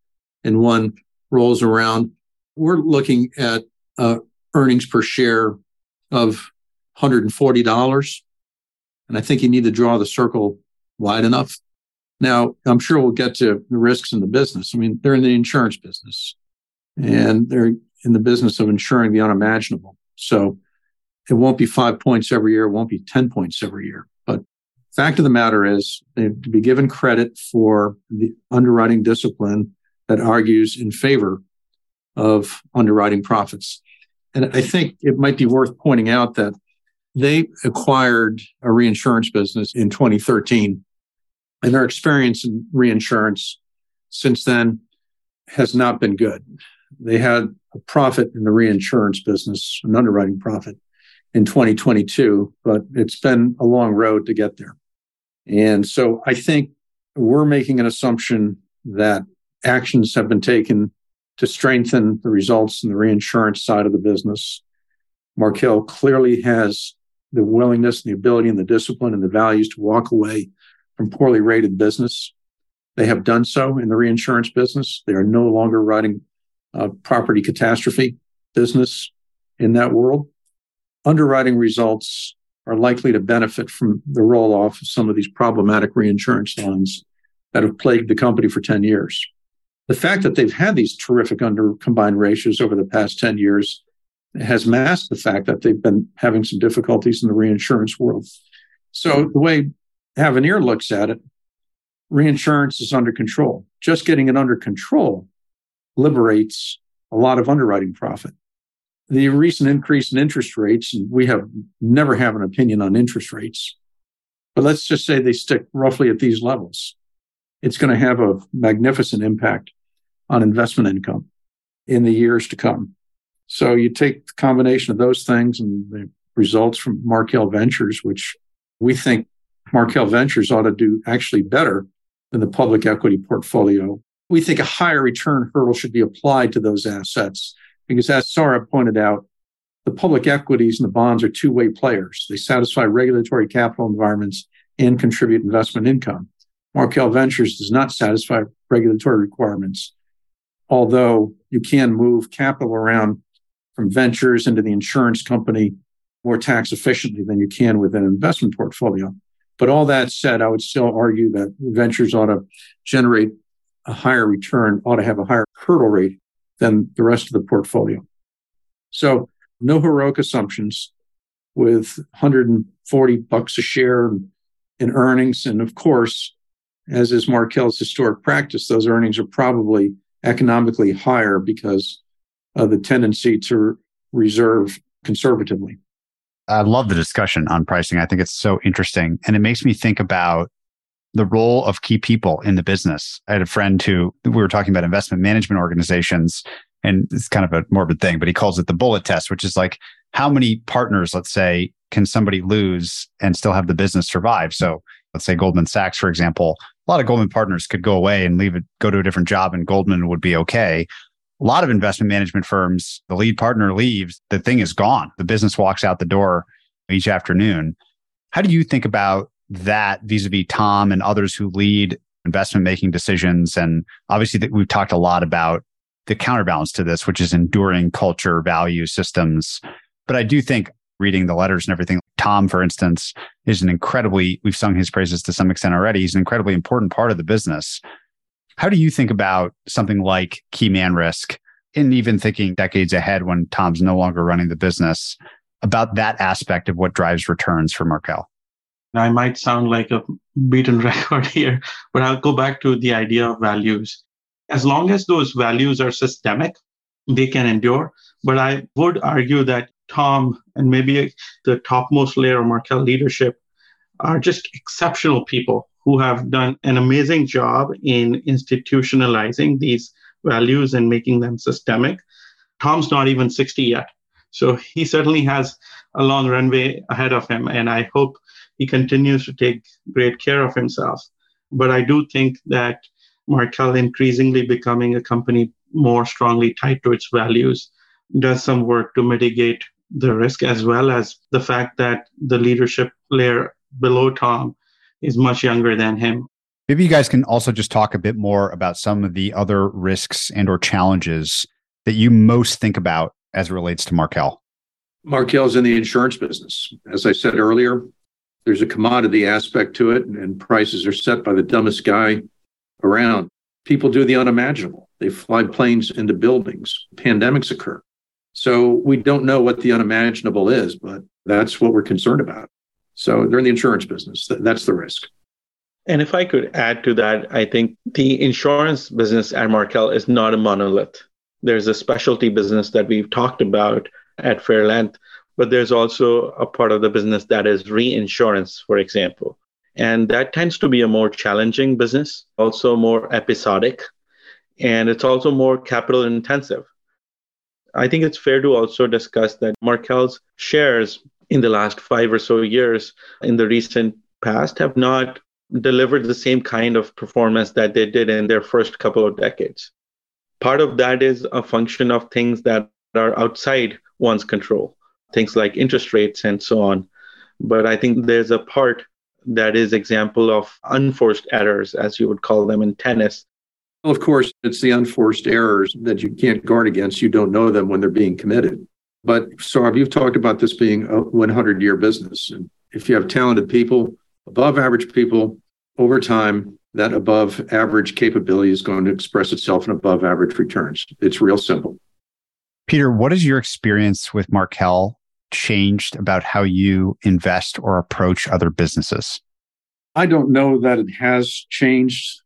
and one rolls around, we're looking at uh, earnings per share of $140. And I think you need to draw the circle wide enough. Now, I'm sure we'll get to the risks in the business. I mean, they're in the insurance business and they're in the business of insuring the unimaginable. So it won't be five points every year. It won't be 10 points every year. But fact of the matter is they to be given credit for the underwriting discipline that argues in favor of underwriting profits. And I think it might be worth pointing out that they acquired a reinsurance business in 2013 and their experience in reinsurance since then has not been good. They had a profit in the reinsurance business, an underwriting profit in 2022, but it's been a long road to get there. And so I think we're making an assumption that actions have been taken to strengthen the results in the reinsurance side of the business. Markel clearly has the willingness and the ability and the discipline and the values to walk away from poorly rated business. They have done so in the reinsurance business. They are no longer writing property catastrophe business in that world. Underwriting results are likely to benefit from the roll off of some of these problematic reinsurance lines that have plagued the company for 10 years. The fact that they've had these terrific under combined ratios over the past 10 years has masked the fact that they've been having some difficulties in the reinsurance world. So the way Avenir looks at it, reinsurance is under control. Just getting it under control liberates a lot of underwriting profit. The recent increase in interest rates, and we have never have an opinion on interest rates, but let's just say they stick roughly at these levels. It's going to have a magnificent impact on investment income in the years to come. So you take the combination of those things and the results from Markel Ventures, which we think Markel Ventures ought to do actually better than the public equity portfolio. We think a higher return hurdle should be applied to those assets because, as Saurabh pointed out, the public equities and the bonds are two way players. They satisfy regulatory capital environments and contribute investment income. Markel Ventures does not satisfy regulatory requirements, although you can move capital around from ventures into the insurance company more tax efficiently than you can with an investment portfolio. But all that said, I would still argue that ventures ought to generate a higher return, ought to have a higher hurdle rate than the rest of the portfolio. So no heroic assumptions with 140 bucks a share in earnings. And of course, as is Markel's historic practice, those earnings are probably economically higher because of the tendency to reserve conservatively. I love the discussion on pricing. I think it's so interesting. And it makes me think about the role of key people in the business. I had a friend who we were talking about investment management organizations, and it's kind of a morbid thing, but he calls it the bullet test, which is like how many partners, let's say, can somebody lose and still have the business survive? So let's say Goldman Sachs, for example, a lot of Goldman partners could go away and leave it, go to a different job, and Goldman would be okay. A lot of investment management firms, the lead partner leaves, the thing is gone. The business walks out the door each afternoon. How do you think about that vis-a-vis Tom and others who lead investment making decisions? And obviously that we've talked a lot about the counterbalance to this, which is enduring culture, value systems. But I do think reading the letters and everything, Tom, for instance, is an incredibly, we've sung his praises to some extent already. He's an incredibly important part of the business. How do you think about something like key man risk and even thinking decades ahead when Tom's no longer running the business about that aspect of what drives returns for Markel? I might sound like a beaten record here, but I'll go back to the idea of values. As long as those values are systemic, they can endure. But I would argue that Tom and maybe the topmost layer of Markel leadership are just exceptional people who have done an amazing job in institutionalizing these values and making them systemic. Tom's not even 60 yet. So he certainly has a long runway ahead of him. And I hope he continues to take great care of himself. But I do think that Markel increasingly becoming a company more strongly tied to its values does some work to mitigate the risk as well as the fact that the leadership layer below Tom is much younger than him. Maybe you guys can also just talk a bit more about some of the other risks and or challenges that you most think about as it relates to Markel. Markel's in the insurance business. As I said earlier, There's a commodity aspect to it, and prices are set by the dumbest guy around. People do the unimaginable. They fly planes into buildings. Pandemics occur. So we don't know what the unimaginable is, but that's what we're concerned about. So they're in the insurance business. That's the risk. And if I could add to that, I think the insurance business at Markel is not a monolith. There's a specialty business that we've talked about at fair length, but there's also a part of the business that is reinsurance, for example. And that tends to be a more challenging business, also more episodic, and it's also more capital intensive. I think it's fair to also discuss that Markel's shares in the last five or so years in the recent past have not delivered the same kind of performance that they did in their first couple of decades. Part of that is a function of things that are outside one's control, things like interest rates and so on. But I think there's a part that is example of unforced errors, as you would call them in tennis. Well, of course, it's the unforced errors that you can't guard against. You don't know them when they're being committed. But Saurabh, you've talked about this being a 100 year business. And if you have talented people, above average people, over time, that above average capability is going to express itself in above average returns. It's real simple. Peter, what has your experience with Markel changed about how you invest or approach other businesses? I don't know that it has changed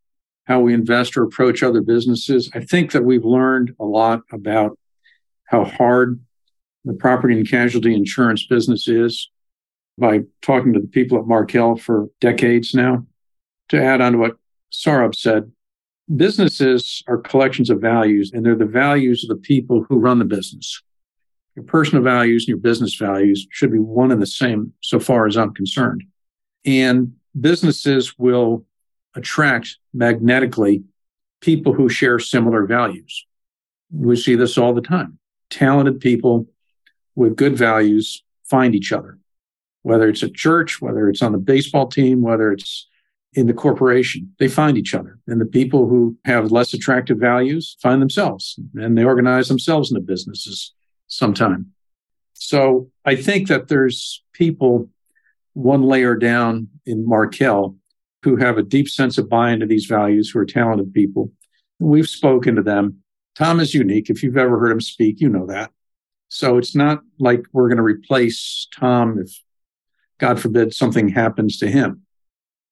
how we invest or approach other businesses. I think that we've learned a lot about how hard the property and casualty insurance business is by talking to the people at Markel for decades now. To add on to what Saurabh said, businesses are collections of values, and they're the values of the people who run the business. Your personal values and your business values should be one and the same, so far as I'm concerned. And businesses will attract magnetically people who share similar values. We see this all the time. Talented people with good values find each other, whether it's at church, whether it's on the baseball team, whether it's in the corporation. They find each other. And the people who have less attractive values find themselves and they organize themselves into businesses sometime. So I think that there's people one layer down in Markel who have a deep sense of buy into these values, who are talented people. We've spoken to them. Tom is unique. If you've ever heard him speak, you know that. So it's not like we're going to replace Tom if, God forbid, something happens to him.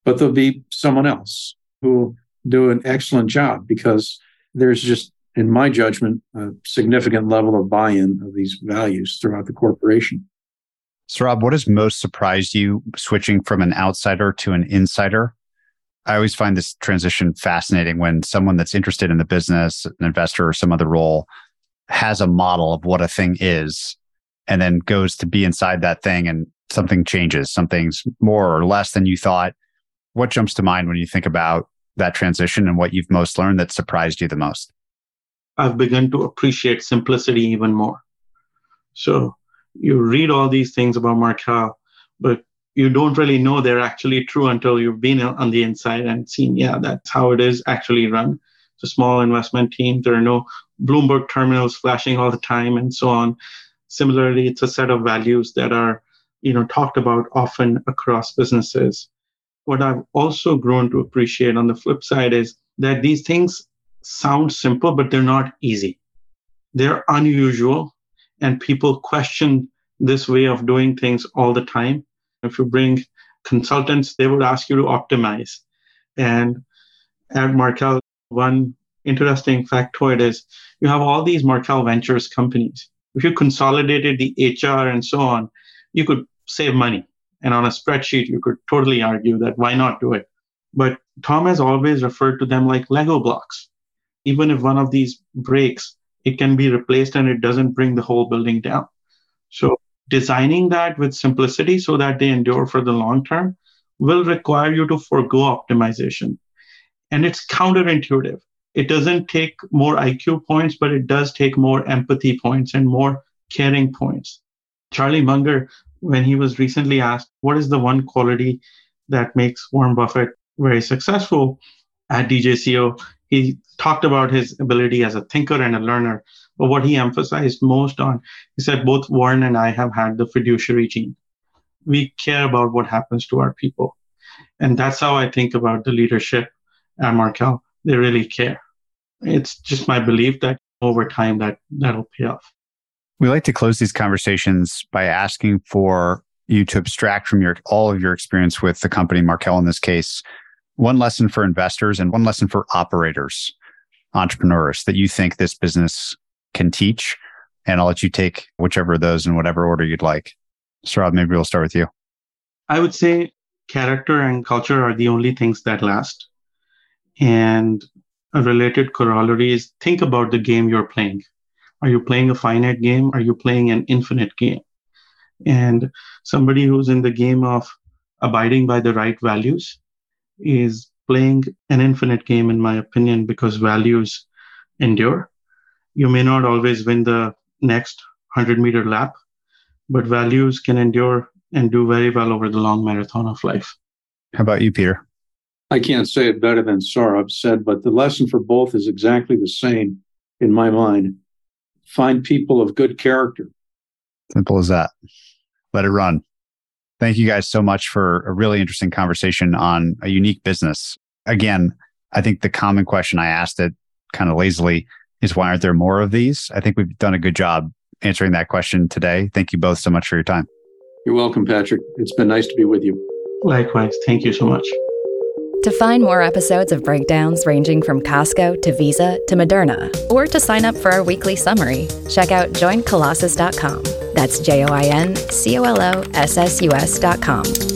But there'll be someone else who will do an excellent job because there's just, in my judgment, a significant level of buy in of these values throughout the corporation. Saurabh, what has most surprised you switching from an outsider to an insider? I always find this transition fascinating when someone that's interested in the business, an investor or some other role, has a model of what a thing is and then goes to be inside that thing and something changes, something's more or less than you thought. What jumps to mind when you think about that transition and what you've most learned that surprised you the most? I've begun to appreciate simplicity even more. So you read all these things about Markel, but you don't really know they're actually true until you've been on the inside and seen, yeah, that's how it is actually run. It's a small investment team. There are no Bloomberg terminals flashing all the time and so on. Similarly, it's a set of values that are, you know, talked about often across businesses. What I've also grown to appreciate on the flip side is that these things sound simple, but they're not easy. They're unusual, and people question this way of doing things all the time if you bring consultants, they would ask you to optimize. And at Markel, one interesting factoid is you have all these Markel Ventures companies. If you consolidated the HR and so on, you could save money. And on a spreadsheet, you could totally argue that why not do it? But Tom has always referred to them like Lego blocks. Even if one of these breaks, it can be replaced and it doesn't bring the whole building down. So designing that with simplicity so that they endure for the long term will require you to forego optimization. And it's counterintuitive. It doesn't take more IQ points, but it does take more empathy points and more caring points. Charlie Munger, when he was recently asked, what is the one quality that makes Warren Buffett very successful at DJCO? He talked about his ability as a thinker and a learner. But what he emphasized most on, he said both Warren and I have had the fiduciary gene. we care about what happens to our people. And that's how I think about the leadership at Markel. They really care. It's just my belief that over time that that'll pay off. We like to close these conversations by asking for you to abstract from your all of your experience with the company Markel in this case, one lesson for investors and one lesson for operators, entrepreneurs that you think this business can teach. And I'll let you take whichever of those in whatever order you'd like. Saurabh, maybe we'll start with you. I would say character and culture are the only things that last. And a related corollary is think about the game you're playing. Are you playing a finite game? Are you playing an infinite game? And somebody who's in the game of abiding by the right values is playing an infinite game, in my opinion, because values endure. You may not always win the next 100 meter lap, but values can endure and do very well over the long marathon of life. How about you, Peter? I can't say it better than Saurabh said, but the lesson for both is exactly the same in my mind. Find people of good character. Simple as that. Let it run. Thank you guys so much for a really interesting conversation on a unique business. Again, I think the common question I asked it kind of lazily is why aren't there more of these? I think we've done a good job answering that question today. Thank you both so much for your time. You're welcome, Patrick. It's been nice to be with you. Likewise. Thank you so much. To find more episodes of breakdowns ranging from Costco to Visa to Moderna, or to sign up for our weekly summary, check out joincolossus.com. That's J O I N C O L O S S U S.com.